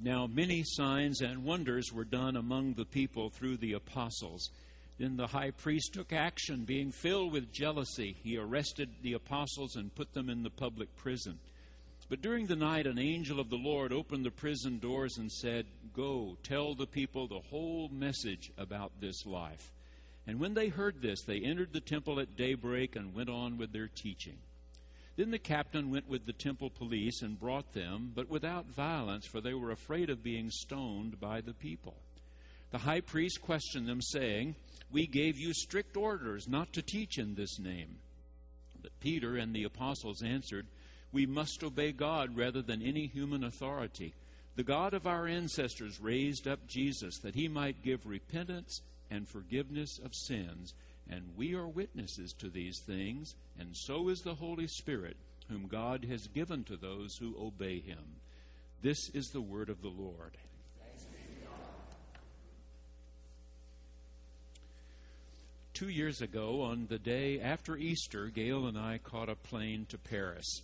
Now many signs and wonders were done among the people through the apostles. Then the high priest took action. Being filled with jealousy, he arrested the apostles and put them in the public prison. But during the night, an angel of the Lord opened the prison doors and said, Go, tell the people the whole message about this life. And when they heard this, they entered the temple at daybreak and went on with their teaching. Then the captain went with the temple police and brought them, but without violence, for they were afraid of being stoned by the people. The high priest questioned them, saying, We gave you strict orders not to teach in this name. But Peter and the apostles answered, We must obey God rather than any human authority. The God of our ancestors raised up Jesus that he might give repentance and forgiveness of sins and we are witnesses to these things, and so is the Holy Spirit, whom God has given to those who obey him. This is the word of the Lord. Two years ago, on the day after Easter, Gail and I caught a plane to Paris.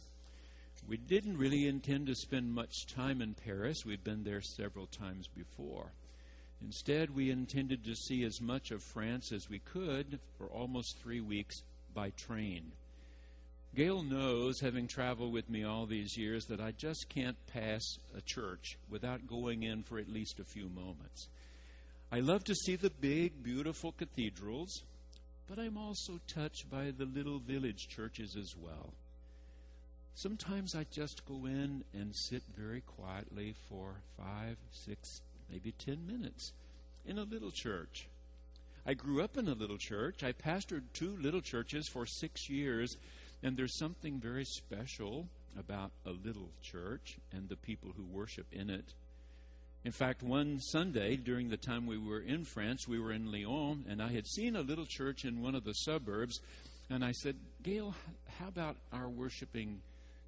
We didn't really intend to spend much time in Paris. We've been there several times before. Instead, we intended to see as much of France as we could for almost three weeks by train. Gail knows, having traveled with me all these years, that I just can't pass a church without going in for at least a few moments. I love to see the big, beautiful cathedrals, but I'm also touched by the little village churches as well. Sometimes I just go in and sit very quietly for five, six, maybe 10 minutes in a little church. I grew up in a little church. I pastored two little churches for six years, and there's something very special about a little church and the people who worship in it. In fact, one Sunday during the time we were in France, we were in Lyon, and I had seen a little church in one of the suburbs, and I said, Gail, how about our worshiping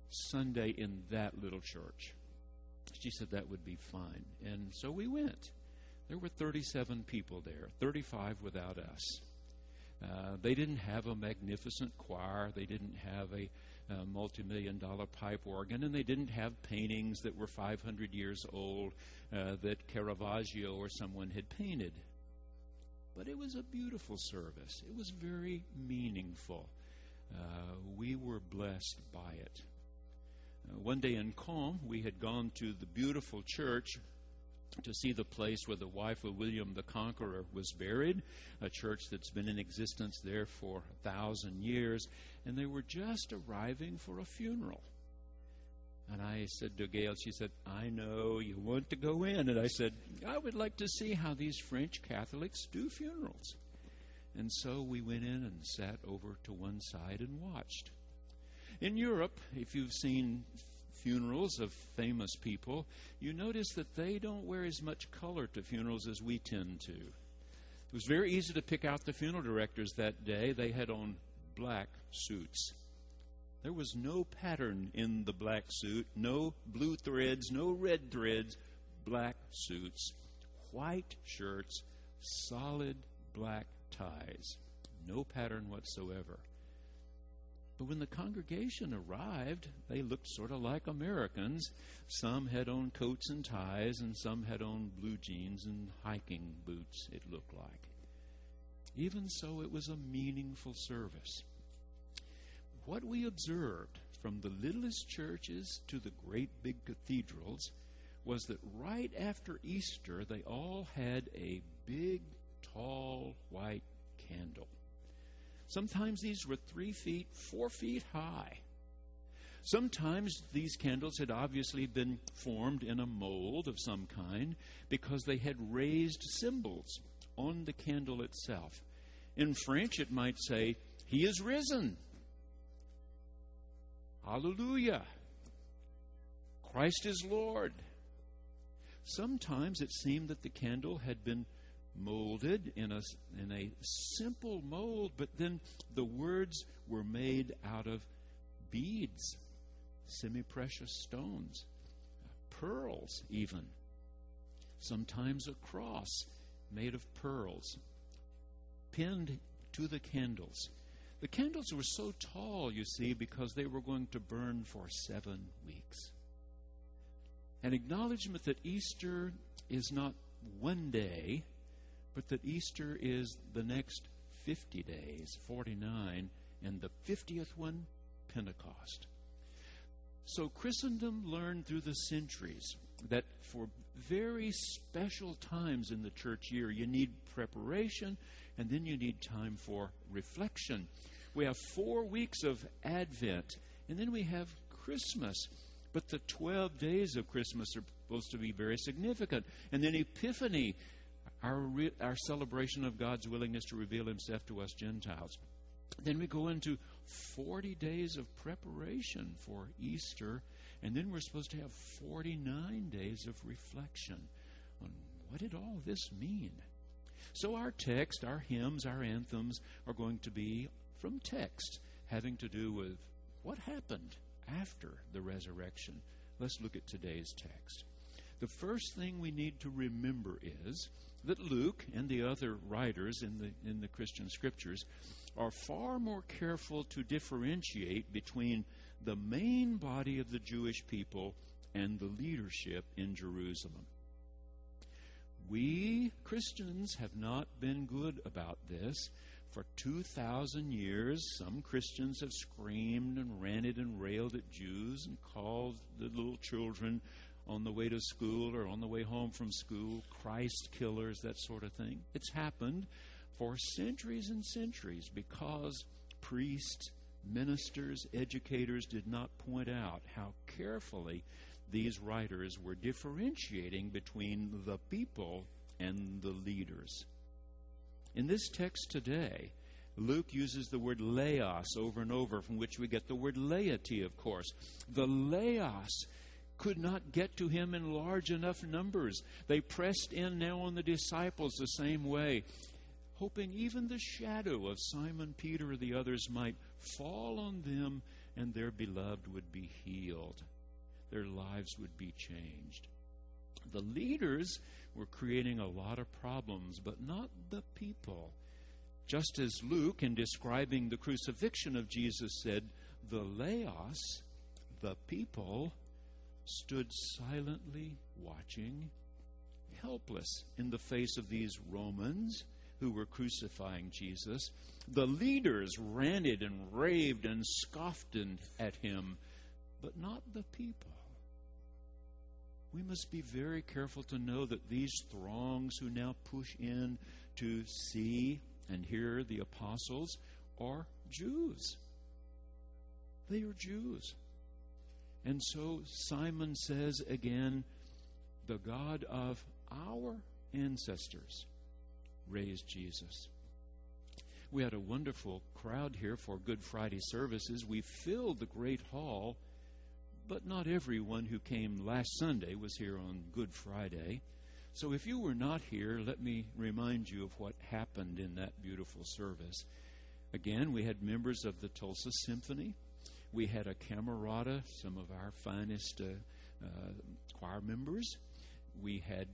Sunday in that little church? She said that would be fine. And so we went. There were 37 people there, 35 without us. Uh, they didn't have a magnificent choir. They didn't have a, a multi million dollar pipe organ, and they didn't have paintings that were 500 years old uh, that Caravaggio or someone had painted. But it was a beautiful service. It was very meaningful. Uh, we were blessed by it. Uh, one day in Caen, we had gone to the beautiful church to see the place where the wife of William the Conqueror was buried, a church that's been in existence there for a thousand years, and they were just arriving for a funeral. And I said to Gail, she said, I know you want to go in. And I said, I would like to see how these French Catholics do funerals. And so we went in and sat over to one side and watched. In Europe, if you've seen funerals of famous people, you notice that they don't wear as much color to funerals as we tend to. It was very easy to pick out the funeral directors that day. They had on black suits. There was no pattern in the black suit, no blue threads, no red threads, black suits, white shirts, solid black ties, no pattern whatsoever. But when the congregation arrived, they looked sort of like Americans. Some had on coats and ties, and some had on blue jeans and hiking boots, it looked like. Even so, it was a meaningful service. What we observed from the littlest churches to the great big cathedrals was that right after Easter, they all had a big, tall, white candle. Sometimes these were three feet, four feet high. Sometimes these candles had obviously been formed in a mold of some kind because they had raised symbols on the candle itself. In French, it might say, He is risen. Hallelujah. Christ is Lord. Sometimes it seemed that the candle had been molded in a, in a simple mold, but then the words were made out of beads, semi precious stones, pearls, even. Sometimes a cross made of pearls, pinned to the candles. The candles were so tall, you see, because they were going to burn for seven weeks. an acknowledgement that Easter is not one day, but that Easter is the next 50 days, 49, and the 50th one, Pentecost. So Christendom learned through the centuries that for very special times in the church year, you need preparation and then you need time for reflection. We have four weeks of Advent, and then we have Christmas. But the 12 days of Christmas are supposed to be very significant. And then Epiphany, our, re- our celebration of God's willingness to reveal Himself to us Gentiles. Then we go into 40 days of preparation for Easter, and then we're supposed to have 49 days of reflection on what did all this mean? So our text, our hymns, our anthems are going to be from text having to do with what happened after the resurrection. Let's look at today's text. The first thing we need to remember is that Luke and the other writers in the in the Christian scriptures are far more careful to differentiate between the main body of the Jewish people and the leadership in Jerusalem. We Christians have not been good about this. For 2,000 years, some Christians have screamed and ranted and railed at Jews and called the little children on the way to school or on the way home from school Christ killers, that sort of thing. It's happened for centuries and centuries because priests, ministers, educators did not point out how carefully these writers were differentiating between the people and the leaders. In this text today, Luke uses the word laos over and over, from which we get the word laity, of course. The laos could not get to him in large enough numbers. They pressed in now on the disciples the same way, hoping even the shadow of Simon Peter or the others might fall on them and their beloved would be healed their lives would be changed. The leaders were creating a lot of problems, but not the people. Just as Luke, in describing the crucifixion of Jesus, said, the laos, the people, stood silently watching, helpless in the face of these Romans who were crucifying Jesus. The leaders ranted and raved and scoffed at him, but not the people we must be very careful to know that these throngs who now push in to see and hear the apostles are Jews. They are Jews. And so Simon says again, the God of our ancestors raised Jesus. We had a wonderful crowd here for Good Friday services. We filled the great hall but not everyone who came last Sunday was here on Good Friday. So if you were not here, let me remind you of what happened in that beautiful service. Again, we had members of the Tulsa Symphony. We had a camerata, some of our finest uh, uh, choir members. We had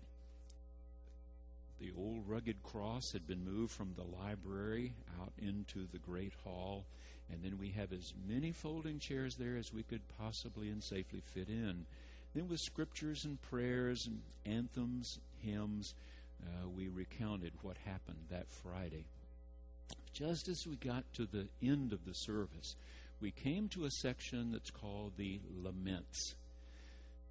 the old rugged cross had been moved from the library out into the great hall and then we have as many folding chairs there as we could possibly and safely fit in. Then, with scriptures and prayers and anthems, hymns, uh, we recounted what happened that Friday. Just as we got to the end of the service, we came to a section that's called the Laments.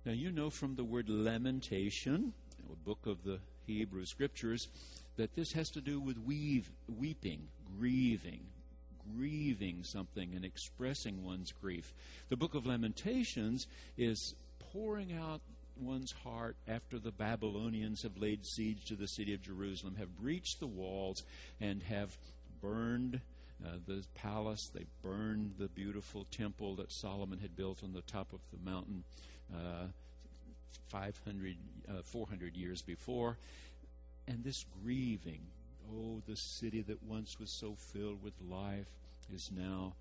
Now, you know from the word lamentation, a book of the Hebrew Scriptures, that this has to do with weave, weeping, grieving, grieving something and expressing one's grief. The book of Lamentations is pouring out one's heart after the Babylonians have laid siege to the city of Jerusalem, have breached the walls, and have burned uh, the palace. They burned the beautiful temple that Solomon had built on the top of the mountain uh, 500, uh, 400 years before. And this grieving, oh, the city that once was so filled with life is now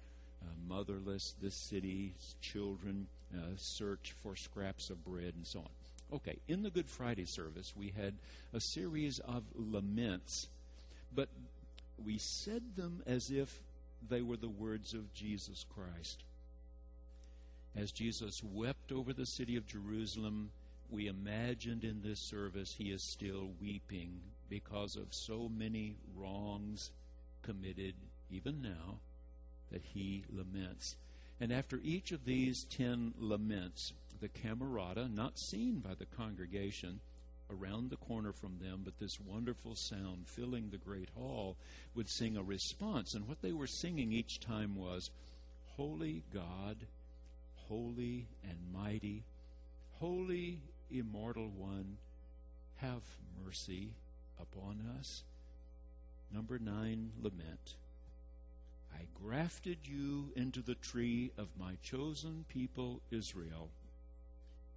uh, motherless. This city's children uh, search for scraps of bread and so on. Okay, in the Good Friday service, we had a series of laments, but we said them as if they were the words of Jesus Christ. As Jesus wept over the city of Jerusalem, we imagined in this service, he is still weeping because of so many wrongs committed, even now, that he laments. And after each of these ten laments, the camerata, not seen by the congregation around the corner from them, but this wonderful sound filling the great hall, would sing a response. And what they were singing each time was, Holy God, holy and mighty, holy, immortal one, have mercy upon us. Number nine, lament. I grafted you into the tree of my chosen people Israel,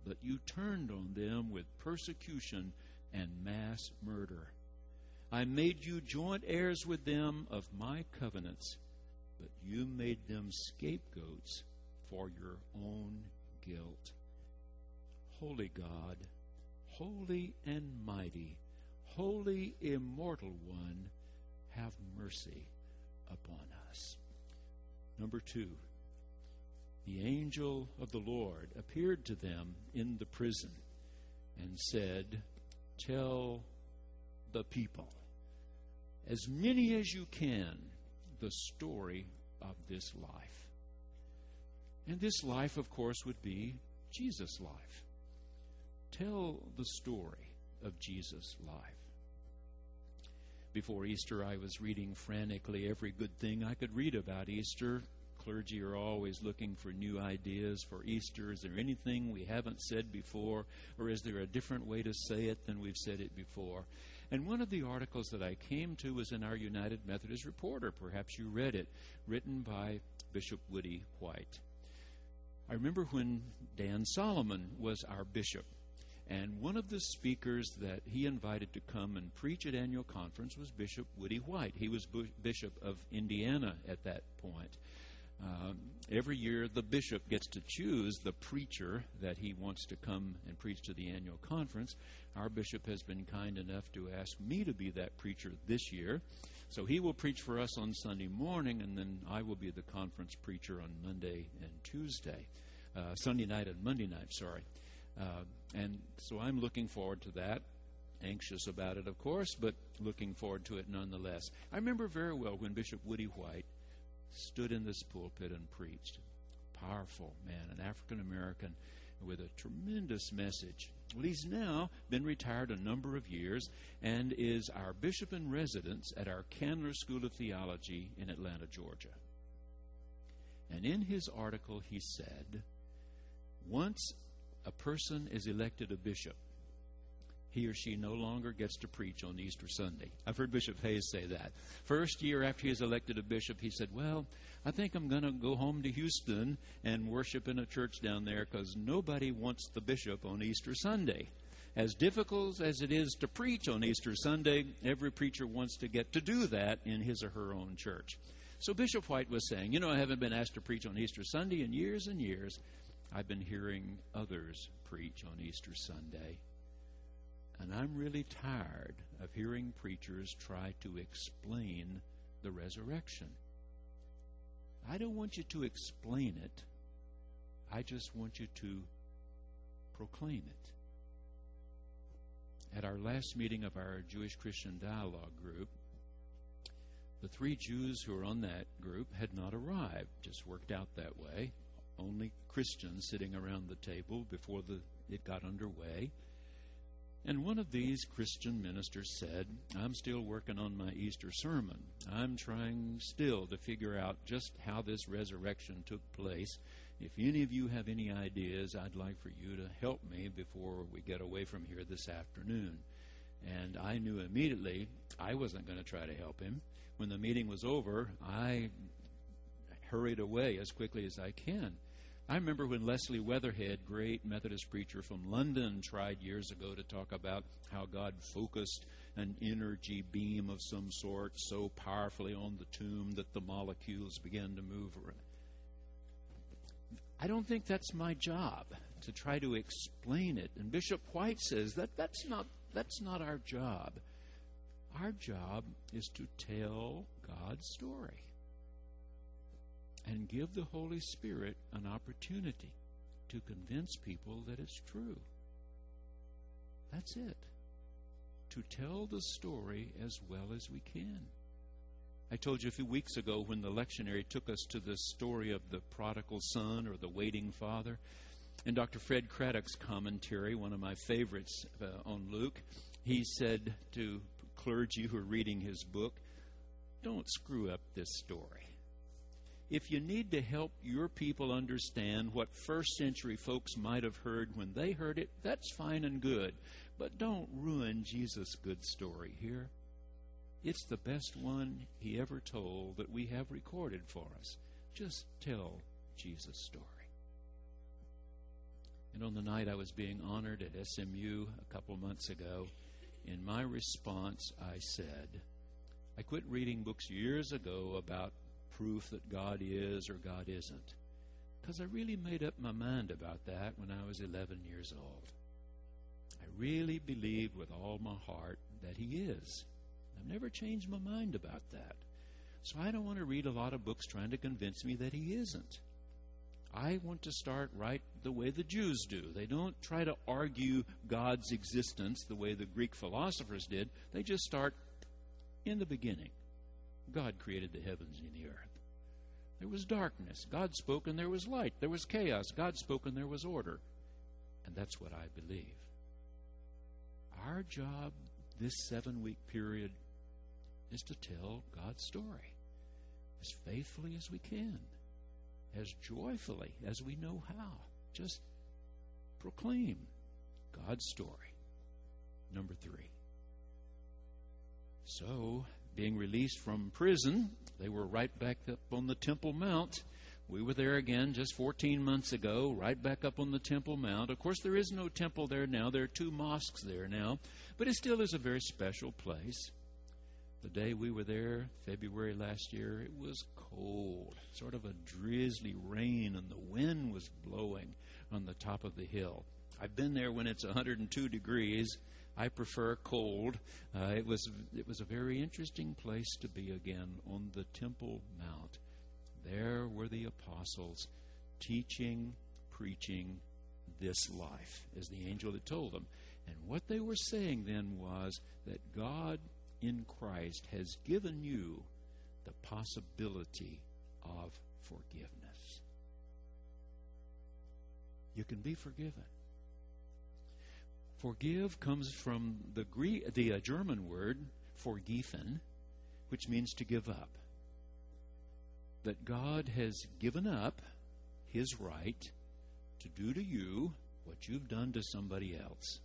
but you turned on them with persecution and mass murder. I made you joint heirs with them of my covenants, but you made them scapegoats for your own guilt. Holy God, holy and mighty, holy immortal one, have mercy upon us. Number two, the angel of the Lord appeared to them in the prison and said, Tell the people, as many as you can, the story of this life. And this life, of course, would be Jesus' life. Tell the story of Jesus' life. Before Easter, I was reading frantically every good thing I could read about Easter. Clergy are always looking for new ideas for Easter. Is there anything we haven't said before, or is there a different way to say it than we've said it before? And one of the articles that I came to was in our United Methodist Reporter. Perhaps you read it, written by Bishop Woody White. I remember when Dan Solomon was our bishop, and one of the speakers that he invited to come and preach at annual conference was Bishop Woody White. He was bishop of Indiana at that point. Um, every year, the bishop gets to choose the preacher that he wants to come and preach to the annual conference. Our bishop has been kind enough to ask me to be that preacher this year. So he will preach for us on Sunday morning, and then I will be the conference preacher on Monday and Tuesday. Uh, Sunday night and Monday night, sorry. Uh, and so I'm looking forward to that. Anxious about it, of course, but looking forward to it nonetheless. I remember very well when Bishop Woody White stood in this pulpit and preached. Powerful man, an African American with a tremendous message. Well, he's now been retired a number of years and is our bishop in residence at our Candler School of Theology in Atlanta, Georgia. And in his article, he said, Once a person is elected a bishop, he or she no longer gets to preach on Easter Sunday. I've heard Bishop Hayes say that. First year after he was elected a bishop, he said, Well, I think I'm going to go home to Houston and worship in a church down there because nobody wants the bishop on Easter Sunday. As difficult as it is to preach on Easter Sunday, every preacher wants to get to do that in his or her own church. So Bishop White was saying, You know, I haven't been asked to preach on Easter Sunday in years and years. I've been hearing others preach on Easter Sunday. And I'm really tired of hearing preachers try to explain the resurrection. I don't want you to explain it. I just want you to proclaim it. At our last meeting of our Jewish Christian Dialogue group, the three Jews who were on that group had not arrived. Just worked out that way only Christians sitting around the table before the, it got underway. And one of these Christian ministers said, I'm still working on my Easter sermon. I'm trying still to figure out just how this resurrection took place. If any of you have any ideas, I'd like for you to help me before we get away from here this afternoon. And I knew immediately I wasn't going to try to help him. When the meeting was over, I hurried away as quickly as I can. I remember when Leslie Weatherhead, great Methodist preacher from London, tried years ago to talk about how God focused an energy beam of some sort so powerfully on the tomb that the molecules began to move around. I don't think that's my job to try to explain it. And Bishop White says that that's not that's not our job. Our job is to tell God's story and give the Holy Spirit an opportunity to convince people that it's true. That's it. To tell the story as well as we can. I told you a few weeks ago when the lectionary took us to the story of the prodigal son or the waiting father. In Dr. Fred Craddock's commentary, one of my favorites uh, on Luke, he said to clergy who are reading his book, Don't screw up this story. If you need to help your people understand what first century folks might have heard when they heard it, that's fine and good. But don't ruin Jesus' good story here. It's the best one he ever told that we have recorded for us. Just tell Jesus' story. And on the night I was being honored at SMU a couple months ago, in my response, I said, I quit reading books years ago about proof that God is or God isn't. Because I really made up my mind about that when I was 11 years old. I really believed with all my heart that He is. I've never changed my mind about that. So I don't want to read a lot of books trying to convince me that He isn't. I want to start right the way the Jews do. They don't try to argue God's existence the way the Greek philosophers did. They just start in the beginning. God created the heavens and the earth. There was darkness. God spoke and there was light. There was chaos. God spoke and there was order. And that's what I believe. Our job this seven week period is to tell God's story as faithfully as we can, as joyfully as we know how. Just proclaim God's story. Number three. So, being released from prison, they were right back up on the Temple Mount. We were there again just 14 months ago, right back up on the Temple Mount. Of course, there is no temple there now. There are two mosques there now, but it still is a very special place. The day we were there, February last year, it was cold, sort of a drizzly rain, and the wind was blowing on the top of the hill. I've been there when it's 102 degrees I prefer cold. Uh, it was it was a very interesting place to be again on the Temple Mount. There were the apostles teaching, preaching this life, as the angel had told them. And what they were saying then was that God in Christ has given you the possibility of forgiveness. You can be forgiven. Forgive comes from the Greek, the uh, German word vergeben, which means to give up. That God has given up His right to do to you what you've done to somebody else.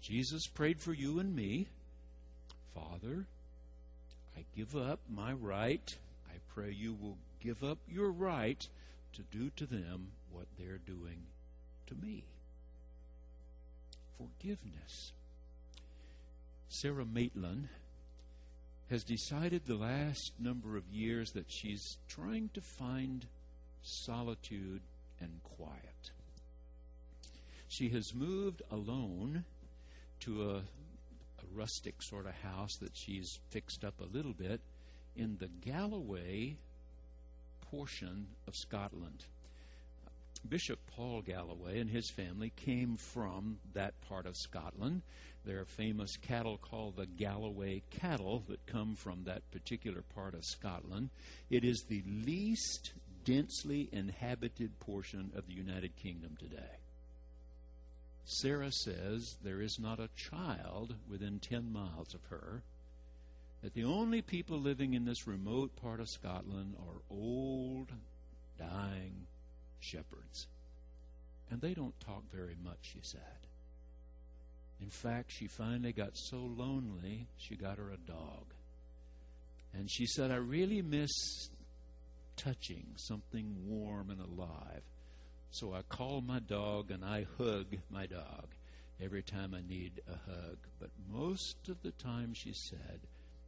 Jesus prayed for you and me. Father, I give up my right. I pray you will give up your right to do to them what they're doing to me forgiveness. Sarah Maitland has decided the last number of years that she's trying to find solitude and quiet. She has moved alone to a, a, rustic sort of house that she's fixed up a little bit in the Galloway portion of Scotland. Bishop Paul Galloway and his family came from that part of Scotland. There are famous cattle called the Galloway cattle that come from that particular part of Scotland. It is the least densely inhabited portion of the United Kingdom today. Sarah says there is not a child within 10 miles of her, that the only people living in this remote part of Scotland are old, dying, shepherds. And they don't talk very much, she said. In fact, she finally got so lonely, she got her a dog. And she said, I really miss touching something warm and alive. So I call my dog and I hug my dog every time I need a hug. But most of the time, she said,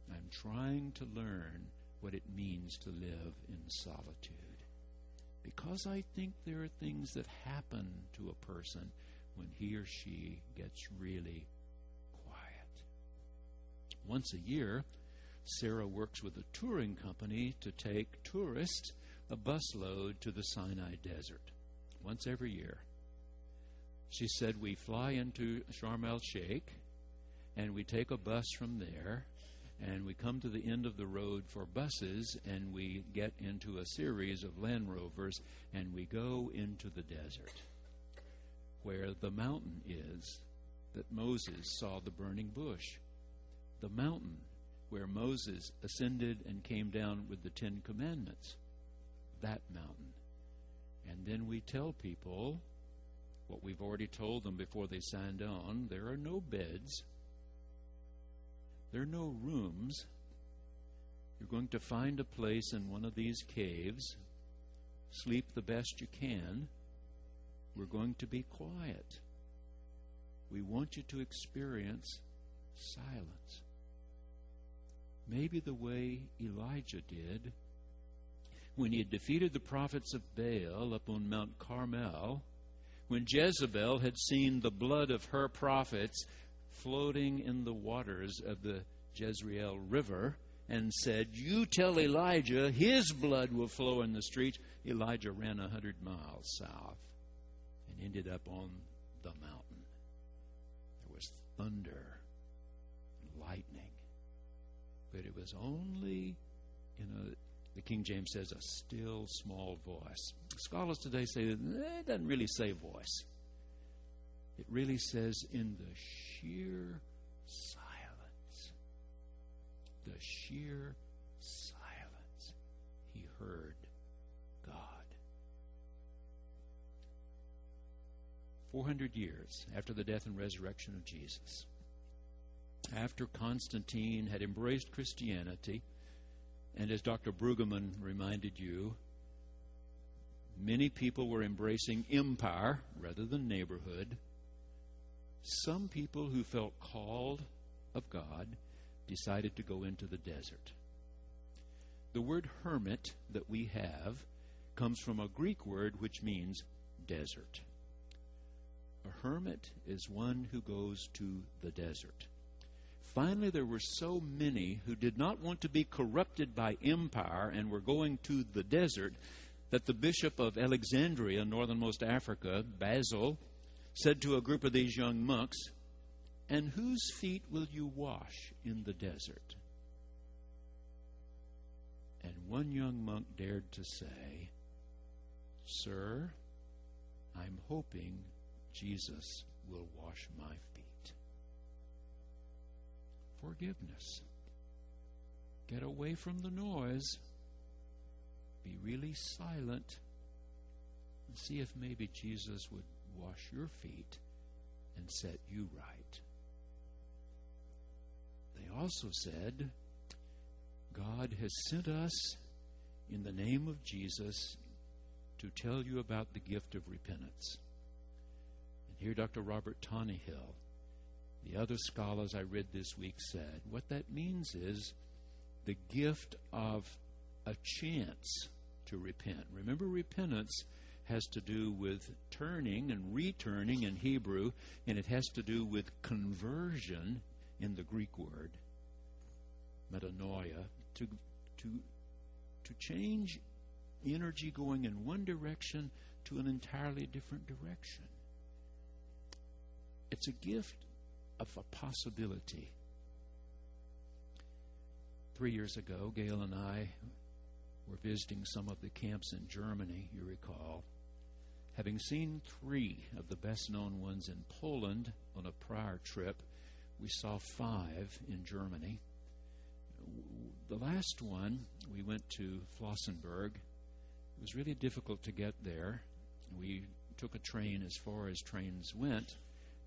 I'm trying to learn what it means to live in solitude because I think there are things that happen to a person when he or she gets really quiet. Once a year, Sarah works with a touring company to take tourists a busload to the Sinai Desert. Once every year. She said, We fly into Sharm el Sheikh and we take a bus from there and we come to the end of the road for buses and we get into a series of Land Rovers and we go into the desert where the mountain is that Moses saw the burning bush. The mountain where Moses ascended and came down with the Ten Commandments. That mountain. And then we tell people what we've already told them before they signed on there are no beds there are no rooms. You're going to find a place in one of these caves, sleep the best you can. We're going to be quiet. We want you to experience silence. Maybe the way Elijah did when he had defeated the prophets of Baal up on Mount Carmel, when Jezebel had seen the blood of her prophets floating in the waters of the Jezreel River and said, You tell Elijah his blood will flow in the streets. Elijah ran a hundred miles south and ended up on the mountain. There was thunder and lightning, but it was only in a the King James says a still small voice. Scholars today say that it doesn't really say voice. It really says in the sheer silence, the sheer silence, he heard God. 400 years after the death and resurrection of Jesus, after Constantine had embraced Christianity, and as Dr. Brueggemann reminded you, many people were embracing empire rather than neighborhood some people who felt called of God decided to go into the desert. The word hermit that we have comes from a Greek word which means desert. A hermit is one who goes to the desert. Finally, there were so many who did not want to be corrupted by empire and were going to the desert that the bishop of Alexandria, northernmost Africa, Basil, said to a group of these young monks, And whose feet will you wash in the desert? And one young monk dared to say, Sir, I'm hoping Jesus will wash my feet. Forgiveness. Get away from the noise. Be really silent. And see if maybe Jesus would wash your feet and set you right. They also said, God has sent us in the name of Jesus to tell you about the gift of repentance. And here, Dr. Robert Tannehill, the other scholars I read this week said, what that means is the gift of a chance to repent. Remember, repentance has to do with turning and returning in Hebrew, and it has to do with conversion in the Greek word, metanoia, to, to, to change energy going in one direction to an entirely different direction. It's a gift of a possibility. Three years ago, Gail and I were visiting some of the camps in Germany, you recall. Having seen three of the best known ones in Poland on a prior trip, we saw five in Germany. The last one, we went to Flossenburg. It was really difficult to get there. We took a train as far as trains went,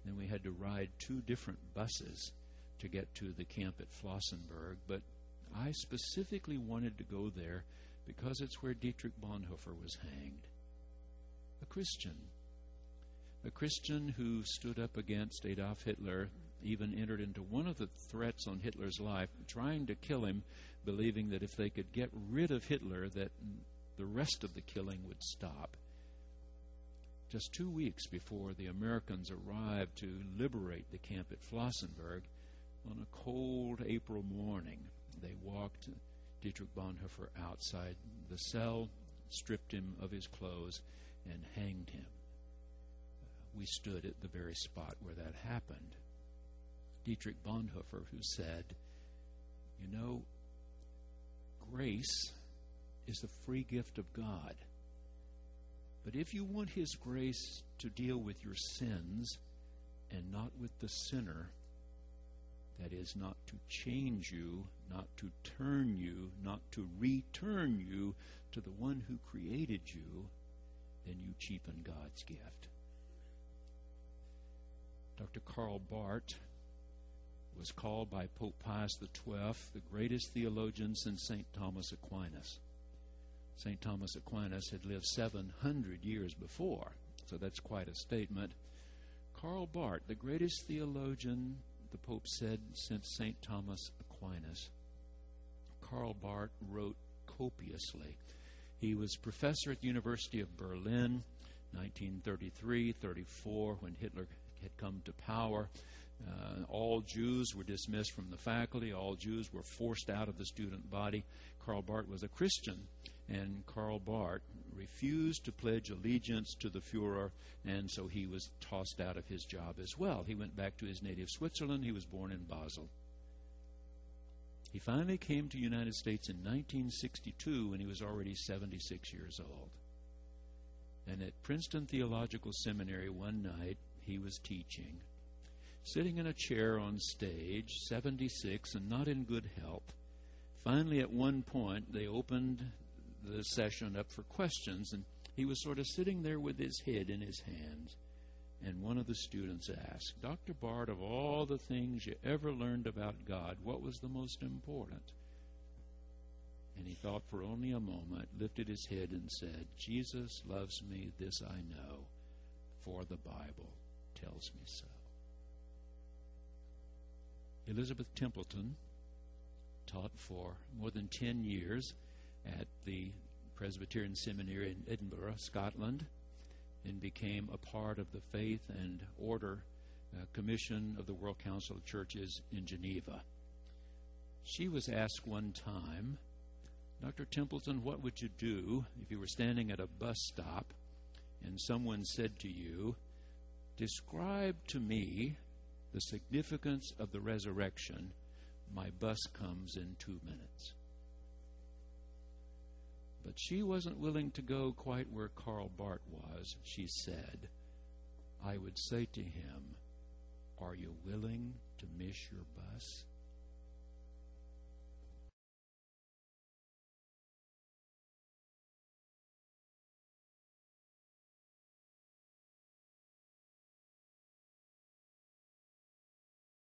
then we had to ride two different buses to get to the camp at Flossenburg. But I specifically wanted to go there because it's where Dietrich Bonhoeffer was hanged a Christian. A Christian who stood up against Adolf Hitler, even entered into one of the threats on Hitler's life, trying to kill him, believing that if they could get rid of Hitler, that the rest of the killing would stop. Just two weeks before the Americans arrived to liberate the camp at Flossenburg, on a cold April morning, they walked Dietrich Bonhoeffer outside the cell, stripped him of his clothes, and hanged him. we stood at the very spot where that happened. Dietrich Bonhoeffer, who said, You know, grace is the free gift of God. But if you want His grace to deal with your sins and not with the sinner, that is, not to change you, not to turn you, not to return you to the one who created you, then you cheapen God's gift. Dr. Karl Barth was called by Pope Pius XII the greatest theologian since St. Thomas Aquinas. St. Thomas Aquinas had lived 700 years before, so that's quite a statement. Karl Barth, the greatest theologian, the Pope said, since St. Thomas Aquinas. Karl Barth wrote copiously. He was professor at the University of Berlin, 1933 34, when Hitler had come to power. Uh, all Jews were dismissed from the faculty. All Jews were forced out of the student body. Karl Barth was a Christian, and Karl Barth refused to pledge allegiance to the Fuhrer, and so he was tossed out of his job as well. He went back to his native Switzerland. He was born in Basel. He finally came to the United States in 1962 when he was already 76 years old. And at Princeton Theological Seminary one night, he was teaching. Sitting in a chair on stage, 76 and not in good health. Finally, at one point, they opened the session up for questions, and he was sort of sitting there with his head in his hands. And one of the students asked, Dr. Barth, of all the things you ever learned about God, what was the most important? And he thought for only a moment, lifted his head, and said, Jesus loves me, this I know, for the Bible tells me so. Elizabeth Templeton taught for more than 10 years at the Presbyterian Seminary in Edinburgh, Scotland, and became a part of the Faith and Order uh, Commission of the World Council of Churches in Geneva. She was asked one time, Dr. Templeton, what would you do if you were standing at a bus stop and someone said to you, Describe to me the significance of the resurrection. My bus comes in two minutes. But she wasn't willing to go quite where Karl Barth was. She said, I would say to him, Are you willing to miss your bus?